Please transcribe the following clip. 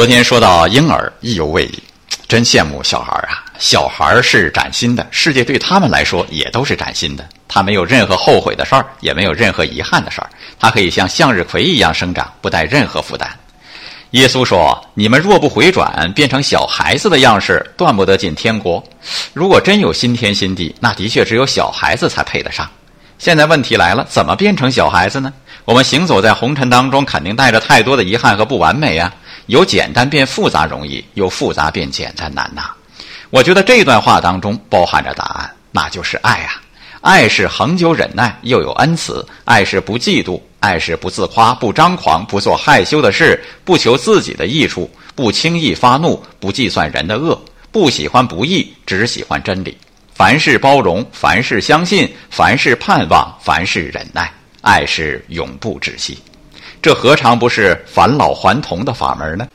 昨天说到婴儿，意犹未已，真羡慕小孩啊！小孩是崭新的，世界对他们来说也都是崭新的。他没有任何后悔的事儿，也没有任何遗憾的事儿，他可以像向日葵一样生长，不带任何负担。耶稣说：“你们若不回转，变成小孩子的样式，断不得进天国。如果真有新天新地，那的确只有小孩子才配得上。现在问题来了，怎么变成小孩子呢？我们行走在红尘当中，肯定带着太多的遗憾和不完美呀。由简单变复杂容易，由复杂变简单难呐。我觉得这段话当中包含着答案，那就是爱啊。爱是恒久忍耐，又有恩慈；爱是不嫉妒。”爱是不自夸、不张狂、不做害羞的事、不求自己的益处、不轻易发怒、不计算人的恶、不喜欢不义，只喜欢真理。凡事包容，凡事相信，凡事盼望，凡事忍耐。爱是永不止息。这何尝不是返老还童的法门呢？